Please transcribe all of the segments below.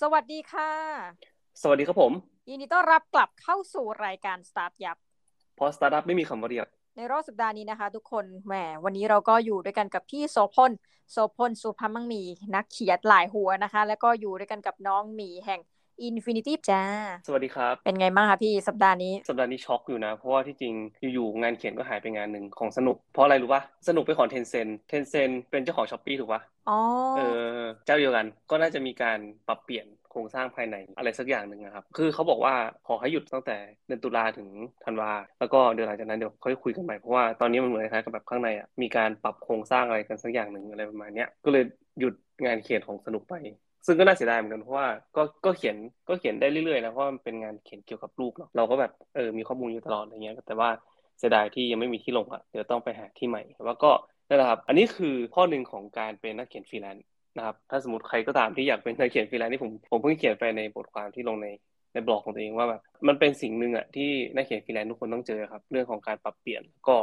สวัสดีค่ะ สวัสดีครับผม ยินดีต้อนรับกลับเข้าสู่รายการสตาร์ทยับเพราะสตาร์ทอัพไม่มีคำว่าเรียก ในรอบสัปดาห์นี้นะคะ ทุกคน แหม วันนี้เราก็อยู่ด้วยกันกับพี่โสพล โสพลสุภาพมังมี นักเขียนหลายหัวนะคะ แล้วก็อยู่ด้วยกันกับน้องหมีแห่ง Infinity จ้า สวัสดีครับ เป็นไงบ้างคะพี่สัปดาห์นี้ สัปดาห์นี้ช็อกอยู่นะ เพราะว่าที่จริงอยู่ๆงานเขียนก็หายไปงานหนึ่งของสนุก เพราะอะไรรู้ปะสนุกไปของ Tencent Tencent เป็นเจ้าของ Shopee ถูกปะอ๋อ เออ เจ้าเดียวกัน ก็น่าจะมีการปรับเปลี่ยนโครงสร้างภายในอะไรสักอย่างหนึ่งนะครับ คือเขาบอกว่าขอให้หยุดตั้งแต่เดือนตุลาถึงธันวา แล้วก็เดือนหลังจากนั้นเดี๋ยวค่อยคุยกันใหม่ เพราะว่าตอนนี้มันเหมือนคล้ายๆกับแบบข้างในอะ มีการปรับโครงสร้างอะไรกันสักอย่างหนึ่งอะไรประมาณเนี้ย ก็เลยหยุดงานเขียนของสนุกไป ซึ่งก็น่าเสียดายเหมือนกันเพราะว่าก็ก็เขียนก็เขียนได้เรื่อยๆนะเพราะมันเป็นงานเขียนเกี่ยวกับรูปเนาะเราก็แบบเออมีข้อมูลอยู่ตลอดอะไรเงี้ยแต่ว่าเสียดายที่ยังไม่มีที่ลงอะเดี๋ยวต้องไปหาที่ใหม่แต่ว่าก็นั่นแหละครับอันนี้คือข้อหนึ่งของการเป็นนักเขียนฟรีแลนซ์นะครับถ้าสมมติใครก็ตามที่อยากเป็นนักเขียนฟรีแลนซ์ที่ผมผมเพิ่งเขียนไปในบทความที่ลงในในบล็อกของตัวเองว่าแบบมันเป็นสิ่งหนึ่งอะที่นักเขียนฟรีแลนซ์ทุกคนต้องเจอครับ เรื่องของการปรับเปลี่ยนก็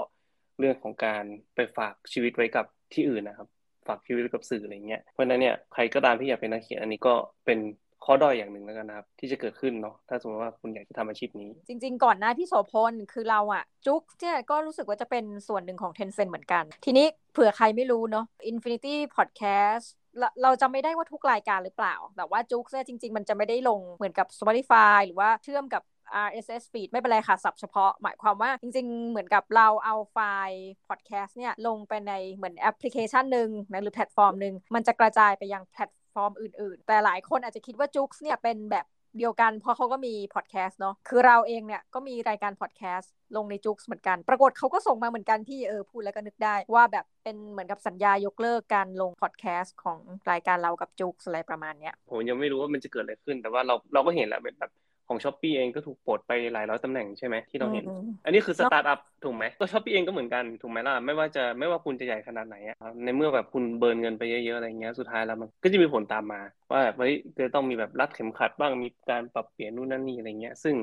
เรื่องของการไปฝากชีวิตไว้กับที่อื่นนะครับ ฝากชีวิตกับสื่ออะไรเงี้ยเพราะฉะนั้นเนี่ยใครก็ตามที่อยากเป็นนักเขียนอันนี้ก็เป็นข้อด้อยอย่างหนึ่งแล้วกันนะครับ ที่จะเกิดขึ้นเนาะถ้าสมมติว่าคุณอยากจะทำอาชีพนี้ จริง ๆ ก่อนหน้าพี่โสพลคือเราอะ JOOX เนี่ยก็รู้สึกว่าจะเป็นส่วนหนึ่งของ Tencent เหมือนกัน ทีนี้เผื่อใครไม่รู้เนาะ Infinity Podcast เราเราจะไม่รู้ว่าทุกรายการหรือเปล่า แต่ว่า JOOX เนี่ยจริง ๆ มันจะไม่ได้ลงเหมือนกับ Spotify หรือว่าเชื่อมกับ RSS feed ไม่เป็นไรค่ะศัพท์เฉพาะ หมายความว่าจริง ๆ เหมือนกับเราเอาไฟล์ podcast เนี่ยลงไปในเหมือนแอปพลิเคชันหนึ่งนะหรือแพลตฟอร์มหนึ่งมันจะกระจายไปยังแพลตฟอร์มอื่น ๆ แต่หลายคนอาจจะคิดว่า JOOX เนี่ยเป็นแบบเดียวกันเพราะเขาก็มีพอดแคสต์เนาะคือเราเองเนี่ยก็มีรายการพอดแคสต์ลงใน JOOX เหมือนกัน ปรากฏเขาก็ส่งมาเหมือนกันที่เออพูดแล้วก็นึกได้ว่าแบบเป็นเหมือนกับสัญญายกเลิกการลงพอดแคสต์ของรายการเรากับ JOOX อะไรประมาณเนี้ยผมยังไม่รู้ว่ามันจะเกิดอะไรขึ้นแต่ว่าเราเราก็เห็นแหละแบบแบบ ของ Shopee เองก็ถูกปลดไปหลายร้อยตำแหน่งใช่ไหมที่เราเห็นอืมอันนี้คือสตาร์ทอัพถูกไหมก็ Shopee เองก็เหมือนกันถูกไหมล่ะไม่ว่าจะไม่ว่าคุณจะใหญ่ขนาดไหนอะในเมื่อแบบคุณ burn เงินไปเยอะๆอะไรเงี้ยสุดท้ายแล้วมันก็จะมีผลตามมา ว่าแบบเฮ้ยจะต้องมีแบบรัดเข็มขัดบ้างมีการปรับเปลี่ยนนู่นนั่นนี่อะไรเงี้ยซึ่ง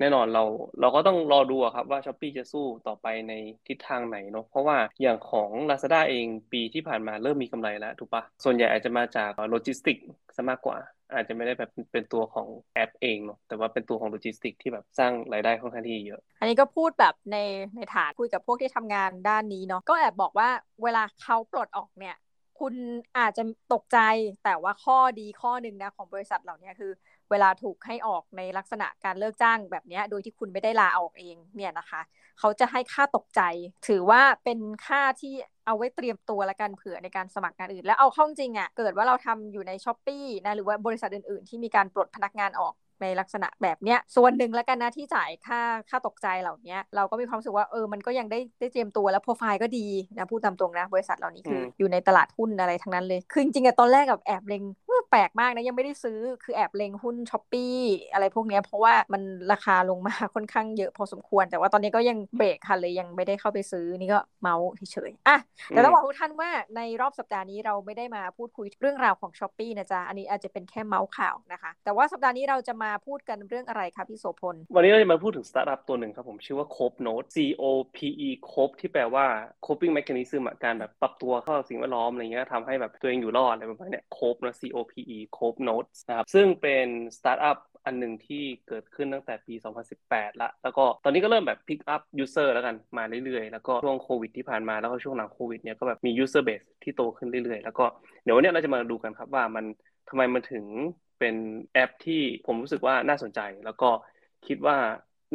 แน่นอนเราเราก็ต้องรอดูอะครับว่า Shopee จะสู้ต่อไปในทิศทางไหนเนาะเพราะว่าอย่างของ Lazada เองปีที่ผ่านมาเริ่มมีกำไรแล้วถูกปะส่วนใหญ่อาจจะมาจากโลจิสติกซะมากกว่า อาจจะไม่ได้แบบเป็นตัวของแอปเองเนาะแต่ว่าเป็นตัวของโลจิสติกที่แบบสร้างรายได้ค่อนข้างที่เยอะ อันนี้ก็พูดแบบในในฐานคุยกับพวกที่ทำงานด้านนี้เนาะก็แอบบอกว่าเวลาเขาปลดออกเนี่ยคุณอาจจะตกใจแต่ว่าข้อดีข้อหนึ่งนะของบริษัทเหล่านี้คือ เวลาถูกให้ออกในลักษณะการเลิกจ้างแบบเนี้ยโดยที่คุณไม่ได้ลาออกเองเนี่ยนะคะ เขาจะให้ค่าตกใจ ถือว่าเป็นค่าที่เอาไว้เตรียมตัวละกันเผื่อในการสมัครงานอื่น แล้วเอาเข้าจริงอะ่ะเกิดว่าเราทำอยู่ในช้อปปีนะหรือว่าบริษัทอื่น ๆ ที่มีการปลดพนักงานออกในลักษณะแบบเนี้ยส่วนหนึ่งแล้วกันนะที่จ่ายค่าค่าตกใจเหล่านี้เราก็มีความรู้สึกว่าเออมันก็ยังได้ได้เตรียมตัวแล้วโปรไฟล์ก็ดีนะพูดตามตรงนะ บริษัทเหล่านี้คือมอยู่ในตลาดหุ้นอะไรทั้งนั้นเลย คือจริงๆอะตอนแรกกับแอบเล็งเออ แปลกมากนะยังไม่ได้ซื้อคือแอบเล็งหุ้นช้อปปีอะไรพวกเนี้ยเพราะว่ามันราคาลงมาค่อนข้างเยอะพอสมควร แต่ว่าตอนนี้ก็ยังเบรกค่ะเลยยังไม่ได้เข้าไปซื้อนี่ก็เม้าท์เฉยๆอะแต่ต้องบอกทุกท่านว่าในรอบสัปดาห์นี้เราไม่ได้มาพูดคุยเรื่องราวของ Shopee นะจ๊ะอันนี้อาจจะเป็นแค่เม้าท์ข่าวนะคะ แต่ว่าสัปดาห์นี้เราจะมาพูดกันเรื่องอะไรคะพี่โสพลวันนี้เราจะมาพูดถึงสตาร์ทอัพตัวหนึ่งครับผมชื่อว่า Cope Note C O P E Cope ที่แปลว่า coping mechanism อะการแบบปรับตัวเข้ากับสิ่งแวดล้อมอะไรเงี้ยทำให้แบบตัวเองอยู่รอดอะไรประมาณเนี้ย Cope นะ C O P E Cope Notes นะครับ ซึ่งเป็นสตาร์ทอัพอันหนึ่งที่เกิดขึ้นตั้งแต่ปี 2018 ละ แล้วก็ตอนนี้ก็เริ่มแบบ pick up user แล้วกันมาเรื่อยๆ แล้วก็ช่วงโควิดที่ผ่านมาแล้วก็ช่วงหลังโควิดเนี่ยก็แบบมี user base ที่โตขึ้นเรื่อยๆ แล้วก็เดี๋ยววันนี้เราจะมาดูกันครับว่ามันทำไมมันถึงเป็นแอปที่ผมรู้สึกว่าน่าสนใจ แล้วก็คิดว่า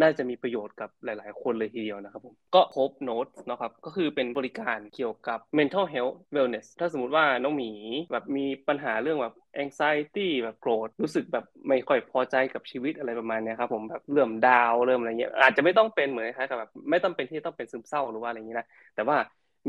น่าจะมีประโยชน์กับหลาย ๆ คนเลยทีเดียวนะครับผมก็พบโน้ตนะครับก็คือเป็นบริการเกี่ยวกับ mental health wellness ถ้าสมมติว่าน้องหมีแบบมีปัญหาเรื่องแบบ anxiety แบบโกรธรู้สึกแบบไม่ค่อยพอใจกับชีวิตอะไรประมาณนี้ครับผมแบบเริ่ม down เริ่มอะไรเงี้ยอาจจะไม่ต้องเป็นเหมือนคล้ายกับแบบไม่ต้องเป็นที่ต้องเป็นซึมเศร้าหรือว่าอะไรอย่างนี้นะแต่ว่า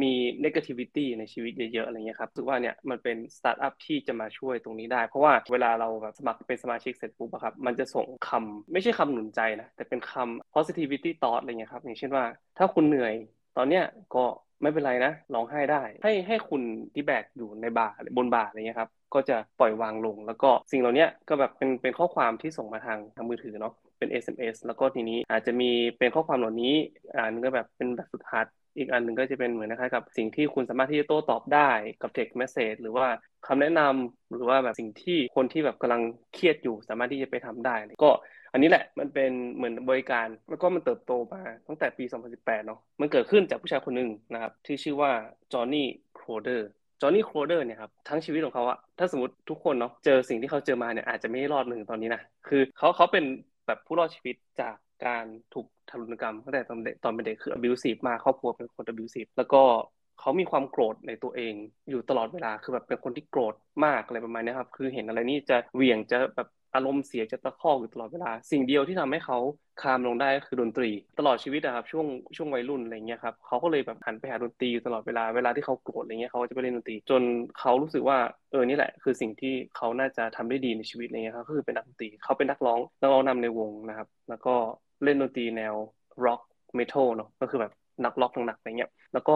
มี negativity ในชีวิตเยอะๆอะไรเงี้ยครับรู้สึกว่าเนี่ยมันเป็นสตาร์ทอัพที่จะมาช่วยตรงนี้ได้ เพราะว่าเวลาเราแบบสมัครเป็นสมาชิกเสร็จปุ๊บครับมันจะส่งคำไม่ใช่คำหนุนใจนะแต่เป็นคำ positivity thought อะไรเงี้ยครับอย่างเช่นว่า ถ้าคุณเหนื่อยตอนเนี้ยก็ไม่เป็นไรนะร้องไห้ได้ ให้ให้คุณที่แบกอยู่ในบ่าบนบ่าอะไรเงี้ยครับก็จะปล่อยวางลง แล้วก็สิ่งเหล่านี้ก็แบบเป็นเป็นข้อความที่ส่งมาทางทางมือถือเนาะเป็น SMS แล้วก็ทีนี้อาจจะมีเป็นข้อความเหล่านี้อ่านก็แบบเป็นแบบฝึกหัด อีกอันหนึ่งก็จะเป็นเหมือนนะครับกับสิ่งที่คุณสามารถที่จะโต้ตอบได้กับ text message หรือว่าคำแนะนำหรือว่าแบบสิ่งที่คนที่แบบกำลังเครียดอยู่สามารถที่จะไปทำได้ ก็อันนี้แหละมันเป็นเหมือนบริการ แล้วก็มันเติบโตมาตั้งแต่ปี 2018 เนาะมันเกิดขึ้นจากผู้ชายคนหนึ่งนะครับ ที่ชื่อว่าจอห์นนี่โครเดอร์จอห์นนี่โครเดอร์เนี่ยครับทั้งชีวิตของเขาอะถ้าสมมติทุกคนเนาะเจอสิ่งที่เขาเจอมาเนี่ยอาจจะไม่รอดหนึ่งตอนนี้นะคือเขาเขาเป็นแบบผู้รอดชีวิตจาก การถูกทารุณกรรมตั้งแต่ตอนเด็กตอนเป็นเด็กคือ abusive มาครอบครัวเป็นคน abusive แล้วก็เขามีความโกรธในตัวเอง อยู่ตลอดเวลาคือแบบเป็นคนที่โกรธมากอะไรประมาณนี้ครับคือเห็นอะไรนี่จะเหวี่ยงจะแบบอารมณ์เสียจะตะคอกอยู่ตลอดเวลา สิ่งเดียวที่ทำให้เขาcalm ลงได้ก็คือดนตรี ตลอดชีวิตนะครับช่วงช่วงวัยรุ่นอะไรเงี้ยครับเขาก็เลยแบบหันไปหาดนตรีอยู่ตลอดเวลาเวลาที่เขาโกรธอะไรเงี้ยเขาจะไปเล่นดนตรี จนเขารู้สึกว่าเออนี่แหละ คือสิ่งที่เขาน่าจะทำได้ดีในชีวิตอะไรเงี้ยครับก็คือเป็นนักดนตรีเขาเป็นนักร้องนักร้องนำในวงนะครับ แล้วก็ เล่นดนตรีแนวร็อกเมทัลเนาะก็คือแบบนักร็อกหนักๆอะไรเงี้ยแล้วก็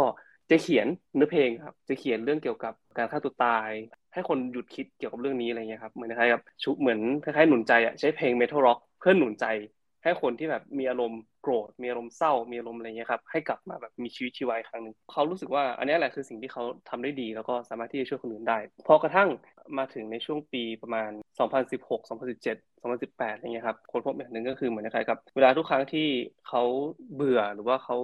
จะเขียนเนื้อเพลงครับ จะเขียนเรื่องเกี่ยวกับการฆ่าตัวตาย ให้คนหยุดคิดเกี่ยวกับเรื่องนี้อะไรเงี้ยครับเหมือนคล้ายกับชุเหมือนคล้ายๆหนุนใจอะใช้เพลงเมทัลร็อกเพื่อหนุนใจ ให้คนที่แบบมีอารมณ์โกรธ มีอารมณ์เศร้า มีอารมณ์อะไรเงี้ยครับให้กลับมาแบบมีชีวิตชีวาอีกครั้งหนึ่งเขารู้สึกว่าอันนี้แหละคือสิ่งที่เขาทำได้ดี แล้วก็สามารถที่จะช่วยคนอื่นได้ พอกระทั่งมาถึงในช่วงปีประมาณ 2016 2017 2018อะไรเงี้ยครับคนพบอย่างหนึ่งก็คือเหมือนคล้ายกับ เวลาทุกครั้งที่เขาเบื่อหรือว่าเขา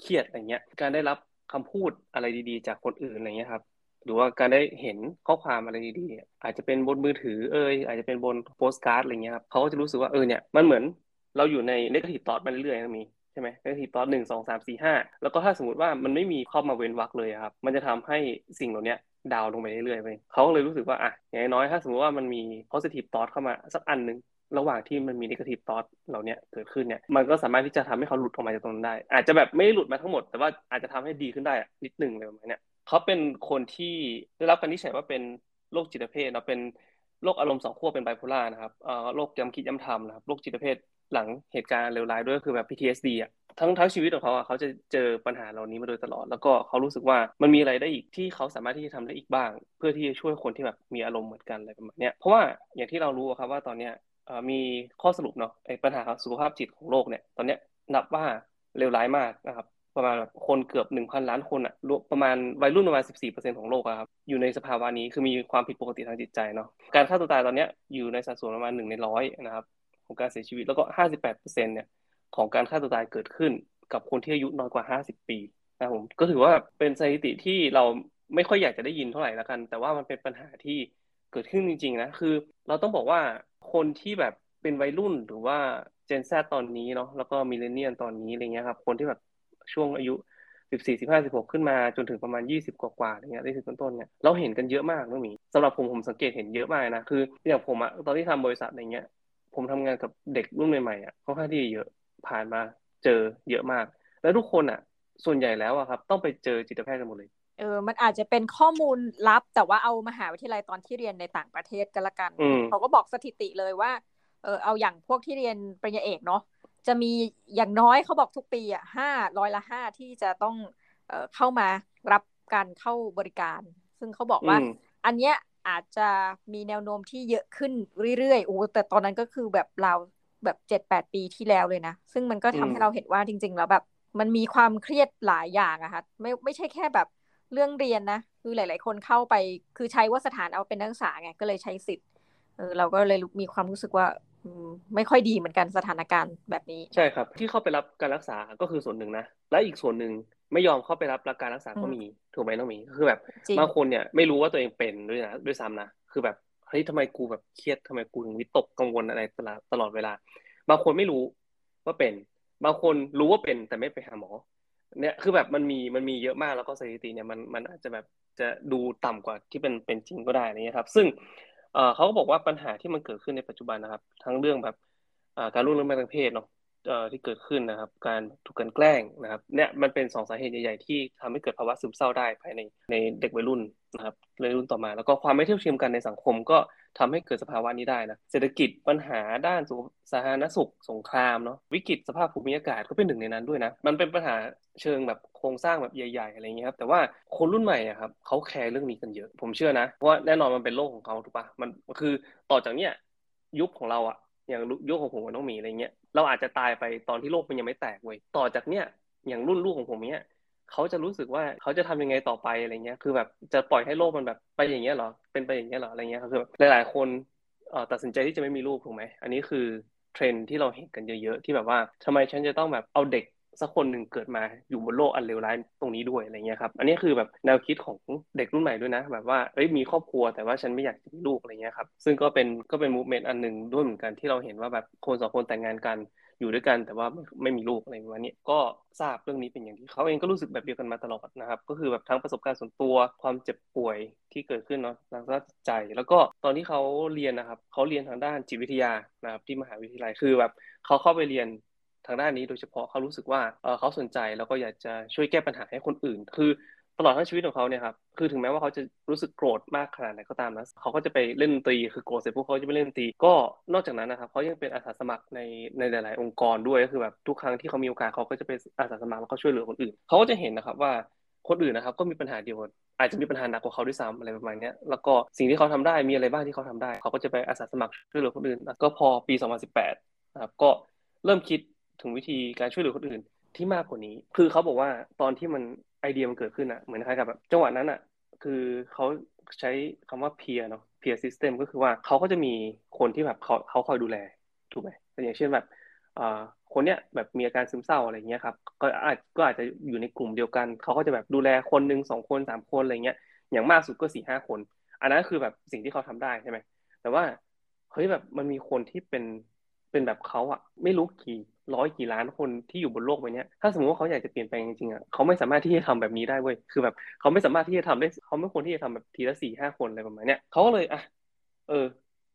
เครียดอะไรเงี้ยการได้รับคำพูดอะไรดีๆ จากคนอื่นอะไรเงี้ยครับหรือว่าการได้เห็นข้อความอะไรดีๆอาจจะเป็นบนมือถือเอยอาจจะเป็นบนโปสการ์ดอะไรเงี้ยครับเขาก็จะรู้สึกว่าเออเนี่ยมันเหมือน เราอยู่ในเนกาทีฟตอสมาเรื่อยๆนะมีใช่ไหมเนกาทีฟตอสหนึ่งสองสามสี่ห้าแล้วก็ถ้าสมมติว่ามันไม่มีเข้ามาเว้นวรรคเลยครับ มันจะทำให้สิ่งเหล่านี้ดาวลงไปเรื่อยๆไปเขาก็เลยรู้สึกว่าอะอย่างน้อยถ้าสมมติว่ามันมี positive thought เข้ามาสักอันหนึ่งระหว่างที่มันมี negative thought เหล่านี้เกิดขึ้นเนี่ยมันก็สามารถที่จะทำให้เขาหลุดออกมาจากตรงนั้นได้ อาจจะแบบไม่หลุดมาทั้งหมด แต่ว่าอาจจะทำให้ดีขึ้นได้นิดหนึ่งเลยประมาณนี้เขาเป็นคนที่ได้รับการนิจฉัยว่าเป็นโรคจิตเภทนะเป็นโรคอารมณ์สองขั้วเป็นไบโพล่านะครับเอ่อโรคย้ำคิดย้ำทำนะครับโรคจิตเภท หลังเหตุการณ์เลวร้ายด้วยคือแบบ PTSD อะทั้งทั้งชีวิตของเขาอะเขาจะเจอปัญหาเหล่านี้มาโดยตลอด แล้วก็เขารู้สึกว่ามันมีอะไรได้อีกที่เขาสามารถที่จะทำได้อีกบ้าง เพื่อที่จะช่วยคนที่แบบมีอารมณ์เหมือนกันอะไรประมาณนี้เพราะว่าอย่างที่เรารู้ครับว่าตอนเนี้ยมีข้อสรุปเนาะไอ้ปัญหาสุขภาพจิตของโลกเนี่ยตอนเนี้ยนับว่าเลวร้ายมากนะครับประมาณแบบคนเกือบหนึ่งพันล้านคนอะรวมประมาณวัยรุ่นประมาณสิบสี่เปอร์เซ็นของโลกครับอยู่ในสภาวะนี้คือมีความผิดปกติทางจิตใจเนาะการฆ่าตัวตายตอนนี้อยู่ในสัดส่วนประมาณหนึ่งในร้อยนะครับ ของการเสียชีวิต แล้วก็ห้าสิบแปดเปอร์เซ็นเนี่ยของการฆ่าตัวตายเกิดขึ้นกับคนที่อายุน้อยกว่าห้าสิบปีนะผมก็ถือว่าเป็นสถิติที่เราไม่ค่อยอยากจะได้ยินเท่าไหร่แล้วกัน แต่ว่ามันเป็นปัญหาที่เกิดขึ้นจริง ๆ นะ คือ เราต้องบอกว่าคนที่แบบเป็นวัยรุ่นหรือว่าเจนแซตอนนี้เนาะแล้วก็มิเลเนียนตอนนี้อะไรเงี้ยครับ คนที่แบบช่วงอายุสิบสี่สิบห้าสิบหกขึ้นมาจนถึงประมาณยี่สิบกว่าๆอะไรเงี้ยได้ถึงต้นๆเนี่ยเราเห็นกันเยอะมากน้องหมีสำหรับผมผมสังเกตเห็นเยอะมากนะคืออย่างผมอะตอนที่ทำบริษัทอะไรเงี้ย ผมทำงานกับเด็กรุ่นใหม่ๆอะค่อนข้างที่เยอะผ่านมาเจอเยอะมาก แล้วทุกคนอะส่วนใหญ่แล้วอะครับ ต้องไปเจอจิตแพทย์กันหมดเลยเออ มันอาจจะเป็นข้อมูลลับ แต่ว่าเอามหาวิทยาลัยตอนที่เรียนในต่างประเทศกันละกันเขาก็บอกสถิติเลยว่าเออเอาอย่างพวกที่เรียนปริญญาเอกเนาะจะมีอย่างน้อยเขาบอกทุกปีอะห้าร้อยละห้าที่จะต้องเอ่อเข้ามารับการเข้าบริการ ซึ่งเขาบอกว่า อันเนี้ย อาจจะมีแนวโน้มที่เยอะขึ้นเรื่อยๆโอ้แต่ตอนนั้นก็คือแบบเราแบบเจ็ดแปดปีที่แล้วเลยนะ ซึ่งมันก็ทำให้เราเห็นว่าจริง ๆ แล้วแบบ มันมีความเครียดหลายอย่างอะค่ะไม่ไม่ใช่แค่แบบเรื่องเรียนนะ คือหลาย ๆ คนเข้าไปคือใช้ว่าสถานเอาเป็นนักศึกษาไงก็เลยใช้สิทธิ์เออเราก็เลยมีความรู้สึกว่าไม่ค่อยดีเหมือนกันสถานการณ์แบบนี้ ใช่ครับ ที่เข้าไปรับการรักษาก็คือส่วนหนึ่งนะ และอีกส่วนหนึ่ง ไม่ยอมเข้าไปรับการรักษาก็มีถูกไหมน้องมีคือแบบบางคนเนี่ยไม่รู้ว่าตัวเองเป็นด้วยนะด้วยซ้ำนะคือแบบเฮ้ยทำไมกูแบบเครียดทำไมกูถึงวิตกกังวลอะไรตลอดตลอดเวลา บางคนไม่รู้ว่าเป็น บางคนรู้ว่าเป็นแต่ไม่ไปหาหมอ เนี่ยคือแบบมันมีมันมีเยอะมากแล้วก็สถิติเนี่ยมันมันอาจจะแบบจะดูต่ำกว่าที่เป็นเป็นจริงก็ได้นี่ครับ ซึ่งเขาก็บอกว่าปัญหาที่มันเกิดขึ้นในปัจจุบันนะครับ ทั้งเรื่องแบบการล่วงละเมิดทางเพศเนาะ ที่เกิดขึ้นนะครับ การถูกกันแกล้งนะครับเนี่ยมันเป็นสองสาเหตุใหญ่ๆที่ทำให้เกิดภาวะซึมเศร้าได้ภายในในเด็กวัยรุ่นนะครับวัยรุ่นต่อมา แล้วก็ความไม่เท่าเทียมกันในสังคมก็ทำให้เกิดสภาวะนี้ได้นะเศรษฐกิจปัญหาด้านสุขสาธารณสุขสงครามเนาะวิกฤตสภาพภูมิอากาศก็เป็นหนึ่งในนั้นด้วยนะมันเป็นปัญหาเชิงแบบโครงสร้างแบบใหญ่ ๆอะไรเงี้ยครับแต่ว่าคนรุ่นใหม่อะครับเขาแคร์เรื่องนี้กันเยอะ ผมเชื่อนะเพราะว่าแน่นอนมันเป็นโลกของเขาถูกปะมันคือต่อจากเนี้ยยุคของเราอะอย่างยุคของผมกับน้องหมีอะไรเงี้ย เราอาจจะตายไปตอนที่โลกมันยังไม่แตกเว้ยต่อจากเนี้ยอย่างรุ่นลูกของผมเนี้ยเขาจะรู้สึกว่าเขาจะทำยังไงต่อไปอะไรเงี้ย คือแบบจะปล่อยให้โลกมันแบบไปอย่างเงี้ยเหรอ เป็นไปอย่างเงี้ยเหรออะไรเงี้ยคือแบบหลายๆคนตัดสินใจที่จะไม่มีลูกถูกไหม อันนี้คือเทรนด์ที่เราเห็นกันเยอะๆที่แบบว่าทำไมฉันจะต้องแบบเอาเด็ก สักคนหนึ่งเกิดมาอยู่บนโลกอันเลวร้ายตรงนี้ด้วยอะไรเงี้ยครับ อันนี้คือแบบแนวคิดของเด็กรุ่นใหม่ด้วยนะ แบบว่าเอ้ยมีครอบครัวแต่ว่าฉันไม่อยากมีลูกอะไรเงี้ยครับ ซึ่งก็เป็นก็เป็น movement อันหนึ่งด้วยเหมือนกันที่เราเห็นว่าแบบคนสองคนแต่งงานกันอยู่ด้วยกันแต่ว่าไม่ไม่มีลูกอะไรประมาณนี้ก็ทราบเรื่องนี้เป็นอย่างที่เขาเองก็รู้สึกแบบเดียวกันมาตลอดนะครับ ก็คือแบบทั้งประสบการณ์ส่วนตัวความเจ็บป่วยที่เกิดขึ้นเนาะทางด้านจิตใจ แล้วก็ตอนที่เขาเรียนนะครับเขาเรียนทางด้านจิตวิทยานะครับที่มหาวิทยาลัยคือแบบเขาเข้าไปเรียน ทางด้านนี้โดยเฉพาะเขารู้สึกว่าเขาสนใจแล้วก็อยากจะช่วยแก้ปัญหาให้คนอื่น คือตลอดทั้งชีวิตของเขาเนี่ยครับคือถึงแม้ว่าเขาจะรู้สึกโกรธมากขนาดไหนก็ตามนะเขาก็จะไปเล่นดนตรีคือโกรธเสร็จพวกเขาจะไปเล่นดนตรีก็นอกจากนั้นนะครับเขายังเป็นอาสาสมัครในในหลาย ๆ องค์กรด้วยก็คือแบบทุกครั้งที่เขามีโอกาสเขาก็จะไปอาสาสมัครแล้วก็ช่วยเหลือคนอื่นเขาก็จะเห็นนะครับว่าคนอื่นนะครับก็มีปัญหาเดียวกันอาจจะมีปัญหาหนักกว่าเขาด้วยซ้ำอะไรประมาณนี้แล้วก็สิ่งที่เขาทำได้มีอะไรบ้างที่เขาทำได้ เขาก็จะไปอาสาสมัครช่วยเหลือคนอื่นก็พอปี 2018นะครับก็เริ่มคิด ถึงวิธีการช่วยเหลือคนอื่นที่มากกว่านี้ คือเขาบอกว่าตอนที่มันไอเดียมันเกิดขึ้นอะเหมือนคล้ายกับแบบจังหวะนั้นอะคือเขาใช้คำว่าเพียเนาะเพียซิสเต็มก็คือว่าเขาก็จะมีคนที่แบบเขาเขาคอยดูแลถูกไหมอย่างเช่นแบบคนเนี้ยแบบมีอาการซึมเศร้าอะไรเงี้ยครับก็อาจก็อาจจะอยู่ในกลุ่มเดียวกัน เขาก็จะแบบดูแลคนหนึ่งสองคนสามคนอะไรเงี้ยอย่างมากสุดก็สี่ห้าคน อันนั้นคือแบบสิ่งที่เขาทำได้ใช่ไหมแต่ว่าเฮ้ยแบบมันมีคนที่เป็นเป็นแบบเขาอะไม่รู้กี่ ร้อยกี่ล้านคนที่อยู่บนโลกใบนี้ถ้าสมมติว่าเขาอยากจะเปลี่ยนแปลงจริงๆอะเขาไม่สามารถที่จะทำแบบนี้ได้เว้ยคือแบบเขาไม่สามารถที่จะทำได้เขาไม่ควรที่จะทำแบบทีละสี่ห้าคนอะไรประมาณเนี้ยเขาก็เลยอะเออ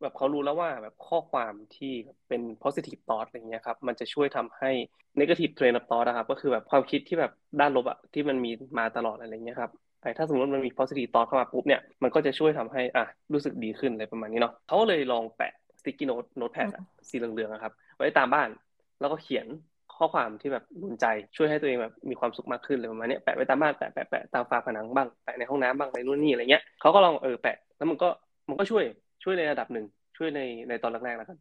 แบบเขารู้แล้วว่าแบบข้อความที่เป็น positive thought อะไรเงี้ยครับมันจะช่วยทำให้ negative train of thought นะครับก็คือแบบความคิดที่แบบด้านลบอะที่มันมีมาตลอดอะไรเงี้ยครับไอ้ถ้าสมมติมันมี positive thought เข้ามาปุ๊บเนี่ยมันก็จะช่วยทำให้อะรู้สึกดีขึ้นอะไรประมาณนี้เนาะเขาเลยลองแปะ sticky note notepad สีเหลืองๆครับไว้ตามบ้าน แล้วก็เขียนข้อความที่แบบรุนใจช่วยให้ตัวเองแบบมีความสุขมากขึ้นเลยประมาณนี้แปะไว้ตามบ้านแปะแปะแปะตามฝาผนังบ้างแปะในห้องน้ำบ้างในนู่นนี่อะไรเงี้ยเขาก็ลองเออแปะแล้วมันก็มันก็ช่วยช่วยในระดับหนึ่งช่วยในในตอนแรกๆแล้วกัน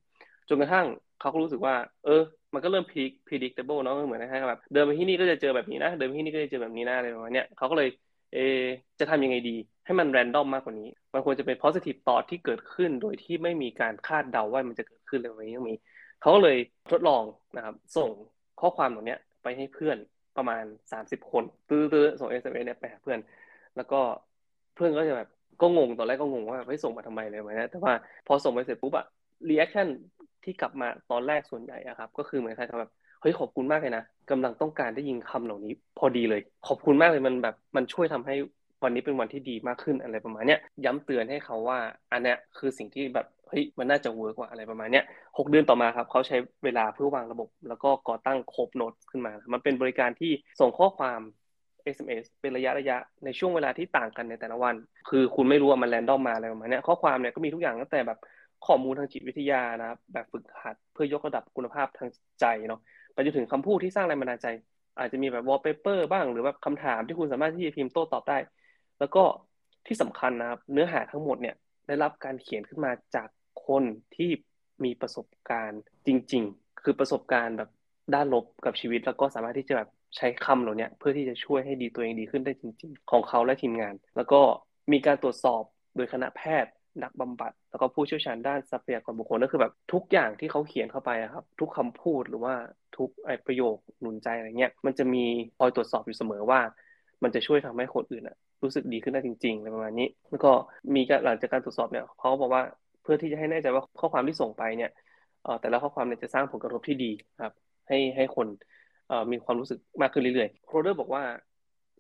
จนกระทั่งเขาก็รู้สึกว่า เออ มันก็เริ่ม predictable เนาะเหมือนนะแบบเดินไปที่นี่ก็จะเจอแบบนี้นะเดินไปที่นี่ก็จะเจอแบบนี้นะอะไรประมาณนี้เขาก็เลยเอจะทำยังไงดี ให้มันแรนดอมมากกว่านี้ มันควรจะเป็น positive thought ที่เกิดขึ้นโดยที่ไม่มีการคาดเดาว่ามันจะเกิดขึ้นเลยวันนี้มี เขาก็เลยทดลองนะครับ ส่งข้อความตรงนี้ไปให้เพื่อนประมาณ 30 คนตื้อๆส่ง SMS เนี่ยไปหาเพื่อน แล้วก็เพื่อนก็จะแบบก็งงตอนแรกก็งงว่าเฮ้ยส่งมาทำไมเลยไหมนะแต่ว่าพอส่งไปเสร็จปุ๊บอะ reaction ที่กลับมาตอนแรกส่วนใหญ่อะครับ ก็คือเหมือนใครทำแบบเฮ้ยขอบคุณมากเลยนะกำลังต้องการได้ยินคำเหล่านี้ พอดีเลย ขอบคุณมากเลยมันแบบมันช่วยทำให้ วันนี้เป็นวันที่ดีมากขึ้นอะไรประมาณเนี้ยย้ำเตือนให้เขาว่าอันเนี้ยคือสิ่งที่แบบเฮ้ยมันน่าจะ work กว่าอะไรประมาณเนี้ยหกเดือนต่อมาครับเขาใช้เวลาเพื่อวางระบบ แล้วก็ก่อตั้ง Cope Notes ขึ้นมา มันเป็นบริการที่ส่งข้อความ SMS เป็นระยะระยะในช่วงเวลาที่ต่างกันในแต่ละวัน คือคุณไม่รู้ว่ามันแรนดอมมาอะไรประมาณนี้ข้อความเนี่ยก็มีทุกอย่างตั้งแต่แบบข้อมูลทางจิตวิทยานะแบบฝึกหัดเพื่อยกระดับคุณภาพทางใจเนาะไปจนถึงคำพูดที่สร้างแรงบันดาลใจ อาจจะมีแบบวอลเปเปอร์บ้างหรือแบบคำถามที่คุณสามารถที่จะพิมพ์โต้ตอบได้ แล้วก็ที่สำคัญนะครับ เนื้อหาทั้งหมดเนี่ยได้รับการเขียนขึ้นมาจากคนที่มีประสบการณ์จริง ๆ คือประสบการณ์แบบด้านลบกับชีวิต แล้วก็สามารถที่จะแบบใช้คำเหล่านี้เพื่อที่จะช่วยให้ดีตัวเองดีขึ้นได้จริง ๆ ของเขาและทีมงาน แล้วก็มีการตรวจสอบโดยคณะแพทย์ นักบำบัด แล้วก็ผู้เชี่ยวชาญด้านทรัพยากรบุคคลก็คือแบบทุกอย่างที่เขาเขียนเข้าไปครับ ทุกคำพูดหรือว่าทุกไอประโยคหนุนใจอะไรเงี้ยมันจะมีคอยตรวจสอบอยู่เสมอว่า มันจะช่วยทำให้คนอื่นอะ รู้สึกดีขึ้นได้จริงๆอะไรประมาณนี้ แล้วก็มีการหลังจากการตรวจสอบเนี่ยเขาบอกว่าเพื่อที่จะให้แน่ใจว่าข้อความที่ส่งไปเนี่ยแต่ละข้อความเนี่ยจะสร้างผลกระทบที่ดีครับ ให้ให้คนมีความรู้สึกมากขึ้นเรื่อยๆโครเดอร์บอกว่า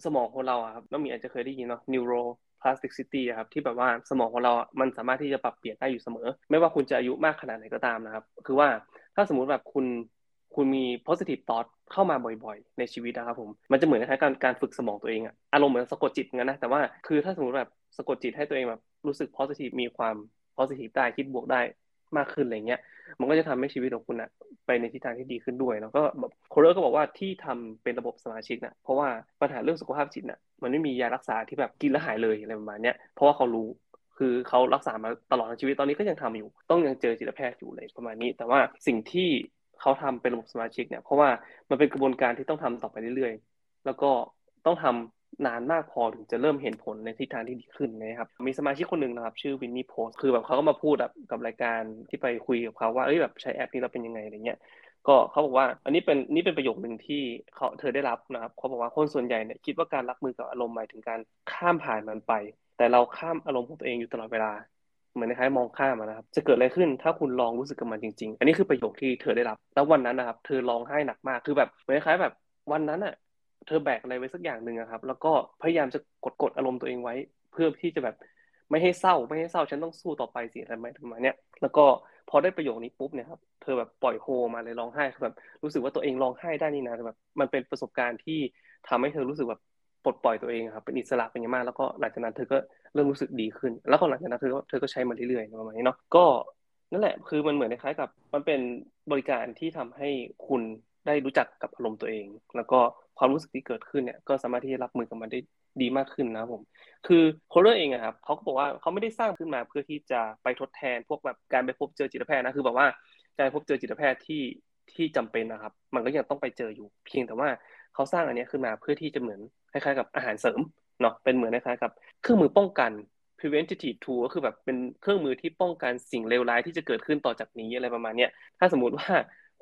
สมองของเราครับน้องมีอาจจะเคยได้ยินเนาะ neuro plasticity ครับที่แบบว่าสมองของเรา มันสามารถที่จะปรับเปลี่ยนได้อยู่เสมอ ไม่ว่าคุณจะอายุมากขนาดไหนก็ตามนะครับ คือว่าถ้าสมมุติแบบคุณ คุณมี positive thought เข้ามาบ่อยๆ ในชีวิตนะครับผม มันจะเหมือนคล้ายการการฝึกสมองตัวเองอะอารมณ์เหมือนสะกดจิตงั้นนะ แต่ว่าคือถ้าสมมติแบบสะกดจิตให้ตัวเองแบบรู้สึก positive มีความ positive ได้คิดบวกได้มากขึ้นอะไรเงี้ย มันก็จะทำให้ชีวิตของคุณอะไปในทิศทางที่ดีขึ้นด้วยแล้วก็แบบโคเรอร์ก็บอกว่าที่ทำเป็นระบบสมาชิกนะเพราะว่าปัญหาเรื่องสุขภาพจิตน่ะมันไม่มียารักษาที่แบบกินแล้วหายเลยอะไรประมาณเนี้ยเพราะว่าเขารู้คือเขารักษามาตลอดชีวิตตอนนี้ก็ยังทำอยู่ ต้องยังเจอจิตแพทย์อยู่เลยประมาณนี้ แต่ว่าสิ่งที่ เขาทำเป็นระบบสมาชิกเนี่ย เพราะว่ามันเป็นกระบวนการที่ต้องทำต่อไปเรื่อยๆ แล้วก็ต้องทำนานมากพอถึงจะเริ่มเห็นผลในทิศทางที่ดีขึ้นนะครับมีสมาชิกคนหนึ่งนะครับ ชื่อวินนี่โพสคือแบบเขาก็มาพูดแบบกับรายการที่ไปคุยกับเขาว่าเอ้ยแบบใช้แอปนี้เราเป็นยังไงอะไรเงี้ยก็เขาบอกว่า อันนี้เป็นนี่เป็นประโยคหนึ่งที่เขาเธอได้รับนะครับเขาบอกว่าคนส่วนใหญ่เนี่ยคิดว่าการรับมือกับอารมณ์หมายถึงการข้ามผ่านมันไป แต่เราข้ามอารมณ์ของตัวเองอยู่ตลอดเวลา เหมือนคล้ายมองข้ามนะครับ จะเกิดอะไรขึ้นถ้าคุณลองรู้สึกกับมันจริง ๆ อันนี้คือประโยคที่เธอได้รับ แล้ววันนั้นนะครับ เธอร้องไห้หนักมาก คือแบบเหมือนคล้ายแบบวันนั้นอะ เธอแบกอะไรไว้สักอย่างหนึ่งครับ แล้วก็พยายามจะกดกดอารมณ์ตัวเองไว้ เพื่อที่จะแบบไม่ให้เศร้าไม่ให้เศร้าฉันต้องสู้ต่อไปสิอะไรประมาณนี้แล้วก็พอได้ประโยคนี้ปุ๊บเนี่ยครับ เธอแบบปล่อยโฮมาเลยร้องไห้คือแบบรู้สึกว่าตัวเองร้องไห้ได้นี่นะแบบมันเป็นประสบการณ์ที่ทำให้เธอรู้สึกแบบ ลดปล่อยตัวเองครับเป็นอิสระเป็นย่างมากแล้วก็หลังจากนั้นเธอก็เริ่มรู้สึกดีขึ้น แล้วก็หลังจากนั้นเธอก็เธอก็ใช้มาเรื่อยๆประมาณนี้เนาะก็นั่นแหละคือมันเหมือนคล้ายกับมันเป็นบริการที่ทำให้คุณได้รู้จักกับอารมณ์ตัวเอง แล้วก็ความรู้สึกที่เกิดขึ้นเนี่ยก็สามารถที่จะรับมือกับมันได้ดีมากขึ้นนะผม คือโคเลอร์เองอะครับเขาก็บอกว่าเขาไม่ได้สร้างขึ้นมาเพื่อที่จะไปทดแทนพวกแบบการไปพบเจอจิตแพทย์นะคือแบบว่าการพบเจอจิตแพทย์ที่ที่จำเป็นนะครับ มันก็ยังต้องไปเจออยู่ เพียงแต่ว่าเขาสร้างอันนี้ขึ้นมาเพื่อที่จะเหมือนคล้ายๆกับอาหารเสริมเนาะเป็นเหมือนคล้ายๆกับเครื่องมือป้องกัน preventative tool ก็คือแบบเป็นเครื่องมือที่ป้องกันสิ่งเลวร้ายที่จะเกิดขึ้นต่อจากนี้อะไรประมาณนี้ถ้าสมมติว่า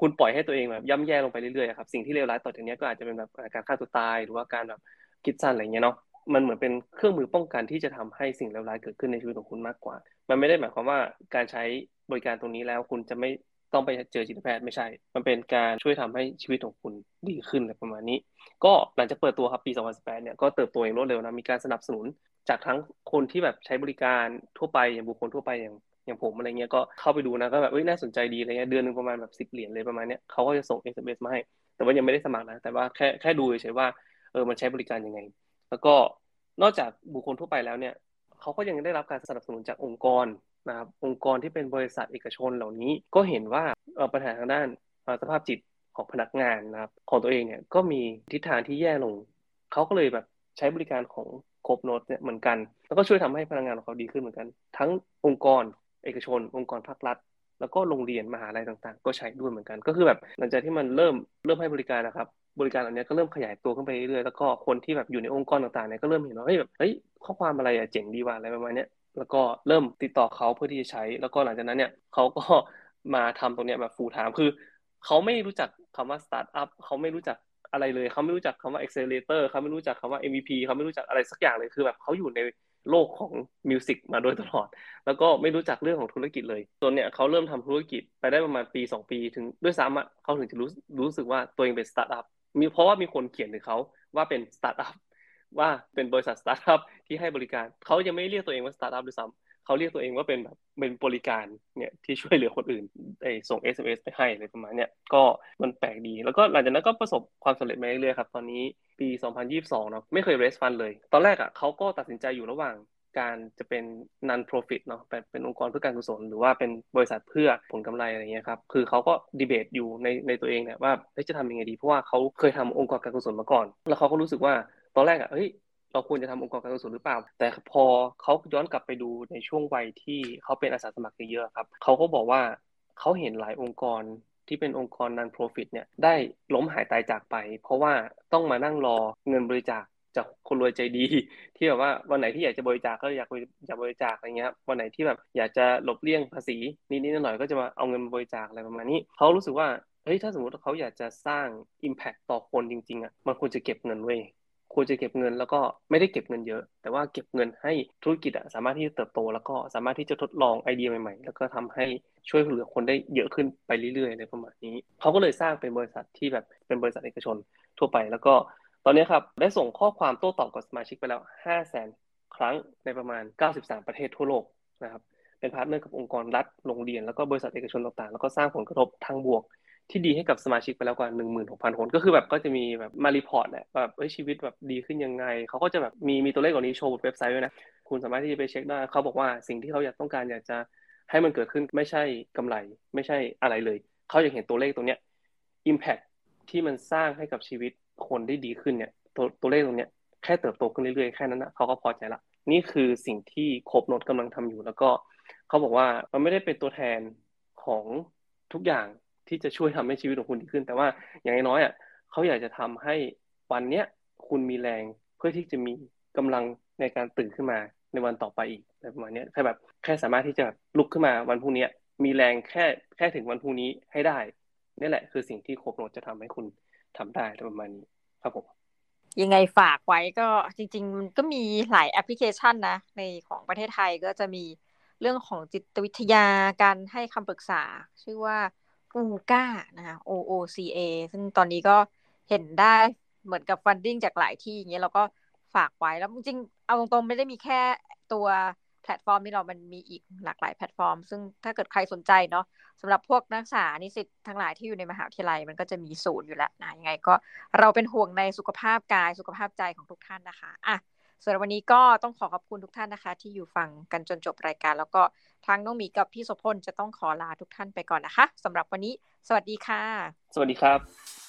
คุณปล่อยให้ตัวเองแบบย่ำแย่ลงไปเรื่อยๆครับสิ่งที่เลวร้ายต่อจากนี้ก็อาจจะเป็นแบบการฆ่าตัวตายหรือว่าการแบบคิดสั้นอะไรเงี้ยเนาะมันเหมือนเป็นเครื่องมือป้องกันที่จะทำให้สิ่งเลวร้ายเกิดขึ้นในชีวิตของคุณมากกว่า มันไม่ได้หมายความว่าการใช้บริการตรงนี้แล้วคุณจะไม่ ต้องไปเจอจิตแพทย์ไม่ใช่ มันเป็นการช่วยทำให้ชีวิตของคุณดีขึ้นอะไรประมาณนี้ ก็หลังจากเปิดตัวครับปี 2018 เนี่ยก็เติบโตอย่างรวดเร็วนะ มีการสนับสนุนจากทั้งคนที่แบบใช้บริการทั่วไปอย่างบุคคลทั่วไปอย่างอย่างผมอะไรเงี้ยก็เข้าไปดูนะก็แบบเอ้ยน่าสนใจดีอะไรเงี้ยเดือนหนึ่งประมาณแบบสิบเหรียญเลยประมาณเนี้ยเขาก็จะส่ง SMS มาให้ แต่ว่ายังไม่ได้สมัครนะ แต่ว่าแค่แค่ดูเฉยๆว่าเออมันใช้บริการยังไง แล้วก็นอกจากบุคคลทั่วไปแล้วเนี่ยเขาก็ยังได้รับการสนับสนุนจากองค์กร นะครับองค์กรที่เป็นบริษัทเอกชนเหล่านี้ก็เห็นว่าปัญหาทางด้านสภาพจิตของพนักงานนะครับของตัวเองเนี่ยก็มีทิศทางที่แย่ลงเขาก็เลยแบบใช้บริการของครบโนตเนี่ยเหมือนกัน แล้วก็ช่วยทำให้พนักงานของเขาดีขึ้นเหมือนกัน ทั้งองค์กรเอกชน องค์กรภาครัฐ แล้วก็โรงเรียนมหาลัยต่างๆ ก็ใช้ด้วยเหมือนกัน ก็คือแบบหลังจากที่มันเริ่มเริ่มให้บริการนะครับบริการเหล่านี้ก็เริ่มขยายตัวขึ้นไปเรื่อยๆแล้วก็คนที่แบบอยู่ในองค์กรต่างๆเนี่ยก็เริ่มเห็นว่าเฮ้ยแบบเฮ้ยข้อความอะไรอะเจ๋งดีว่ะอะไรประมาณนี้ แล้วก็เริ่มติดต่อเขาเพื่อที่จะใช้ แล้วก็หลังจากนั้นเนี่ยเขาก็มาทำตรงเนี้ยแบบฟูลไทม์คือเขาไม่รู้จักคำว่าสตาร์ทอัพเขาไม่รู้จักอะไรเลยเขาไม่รู้จักคำว่า accelerator เขาไม่รู้จักคำว่า MVP เขาไม่รู้จักอะไรสักอย่างเลยคือแบบเขาอยู่ในโลกของ music มาโดยตลอด แล้วก็ไม่รู้จักเรื่องของธุรกิจเลยจนเนี่ยเขาเริ่มทำธุรกิจไปได้ประมาณปี 2 ปีถึงด้วยซ้ำอะเขาถึงจะรู้รู้สึกว่าตัวเองเป็นสตาร์ทอัพมีเพราะว่ามีคนเขียนถึงเขาว่าเป็นสตาร์ทอัพ ว่าเป็นบริษัทสตาร์ทอัพที่ให้บริการเขายังไม่เรียกตัวเองว่าสตาร์ทอัพด้วยซ้ำเขาเรียกตัวเองว่าเป็นแบบเป็นบริการเนี่ยที่ช่วยเหลือคนอื่นไอส่ง SMS ไปให้อะไรประมาณเนี้ยก็มันแปลกดี แล้วก็หลังจากนั้นก็ประสบความสำเร็จมาเรื่อยๆครับ ตอนนี้ปี 2022เนาะไม่เคย raise fund เลย ตอนแรกอะเขาก็ตัดสินใจอยู่ระหว่างการจะเป็น non profit เนาะเป็นเป็นองค์กรเพื่อการกุศล หรือว่าเป็นบริษัทเพื่อผลกำไรอะไรเงี้ยครับ คือเขาก็ดีเบตอยู่ในในตัวเองเนี่ยว่าจะทำยังไงดี เพราะว่าเขาเคยทำองค์กรการกุศลมาก่อน แล้วเขาก็รู้สึกว่า ตอนแรกอะเฮ้ยเราควรจะทำองค์กรการกุศลหรือเปล่า แต่พอเขาย้อนกลับไปดูในช่วงวัยที่เขาเป็นอาสาสมัครเยอะครับเขาก็บอกว่าเขาเห็นหลายองค์กรที่เป็นองค์กร non profit เนี่ยได้ล้มหายตายจากไป เพราะว่าต้องมานั่งรอเงินบริจาคจากคนรวยใจดี ที่แบบว่าวันไหนที่อยากจะบริจาคก็อยากอยากบริจาคอะไรเงี้ยวันไหนที่แบบอยากจะหลบเลี่ยงภาษีนิดๆหน่อยๆก็จะมาเอาเงินบริจาคอะไรประมาณนี้เขารู้สึกว่าเฮ้ยถ้าสมมติเขาอยากจะสร้าง Impact ต่อคนจริงๆอะมันควรจะเก็บเงินไว้ ควรจะเก็บเงิน แล้วก็ไม่ได้เก็บเงินเยอะ แต่ว่าเก็บเงินให้ธุรกิจอะสามารถที่จะเติบโต แล้วก็สามารถที่จะทดลองไอเดียใหม่ๆ แล้วก็ทำให้ช่วยเหลือคนได้เยอะขึ้นไปเรื่อยๆในประมาณนี้เขาก็เลยสร้างเป็นบริษัทที่แบบเป็นบริษัทเอกชนทั่วไป แล้วก็ตอนนี้ครับได้ส่งข้อความโต้ตอบกับสมาชิกไปแล้ว 5 0 0แสนครั้งในประมาณ 93 ประเทศทั่วโลกนะครับเป็น partner กับองค์กรรัฐโรงเรียนแล้วก็บริษัทเอกชนต่างๆ แล้วก็สร้างผลกระทบทางบวก ที่ดีให้กับสมาชิกไปแล้วกว่า 16,000 คน ก็คือแบบก็จะมีแบบมารีพอร์ตแหละแบบเฮ้ยชีวิตแบบดีขึ้นยังไง เขาก็จะแบบมีมีตัวเลขกว่านี้โชว์บนเว็บไซต์ด้วยนะ คุณสามารถที่จะไปเช็คได้ เขาบอกว่าสิ่งที่เขาอยากต้องการอยากจะให้มันเกิดขึ้นไม่ใช่กำไร ไม่ใช่อะไรเลย เขาอยากเห็นตัวเลขตรงเนี้ย impact ที่มันสร้างให้กับชีวิตคนได้ดีขึ้นเนี่ย ตัวตัวเลขตรงเนี้ยแค่เติบโตขึ้นเรื่อยๆแค่นั้นนะเขาก็พอใจละ นี่คือสิ่งที่ครบโนดกำลังทำอยู่แล้วก็ เขาบอกว่ามันไม่ได้เป็นตัวแทนของทุกอย่าง ที่จะช่วยทำให้ชีวิตของคุณดีขึ้น แต่ว่าอย่างน้อยอะเขาอยากจะทำให้วันเนี้ยคุณมีแรงเพื่อที่จะมีกำลังในการตื่นขึ้นมาในวันต่อไปอีกอะไรประมาณนี้แค่แบบแค่สามารถที่จะลุกขึ้นมาวันพรุ่งนี้มีแรงแค่แค่ถึงวันพรุ่งนี้ให้ได้นี่แหละ คือสิ่งที่โคบโนจะทำให้คุณทำได้ประมาณนี้ครับผมยังไงฝากไว้ก็จริงๆมันก็มีหลายแอปพลิเคชันนะ ในของประเทศไทยก็จะมีเรื่องของจิตวิทยาการให้คำปรึกษา ชื่อว่า อูก้านะคะ O O C A ซึ่งตอนนี้ก็เห็นได้เหมือนกับ funding จากหลายที่อย่างเงี้ยเราก็ฝากไว้แล้วจริงๆเอาตรงๆไม่ได้มีแค่ตัวแพลตฟอร์มนี้เรามันมีอีกหลากหลายแพลตฟอร์ม ซึ่งถ้าเกิดใครสนใจเนาะสำหรับพวกนักศึกษานิสิตทั้งหลายที่อยู่ในมหาวิทยาลัย มันก็จะมีศูนย์อยู่แล้วนะยังไงก็เราเป็นห่วงในสุขภาพกายสุขภาพใจของทุกท่านนะคะอะ ส่วนวันนี้ก็ต้องขอขอบคุณทุกท่านนะคะ ที่อยู่ฟังกันจนจบรายการ แล้วก็ทางน้องหมีกับพี่โสพลจะต้องขอลาทุกท่านไปก่อนนะคะสำหรับวันนี้ สวัสดีค่ะ สวัสดีครับ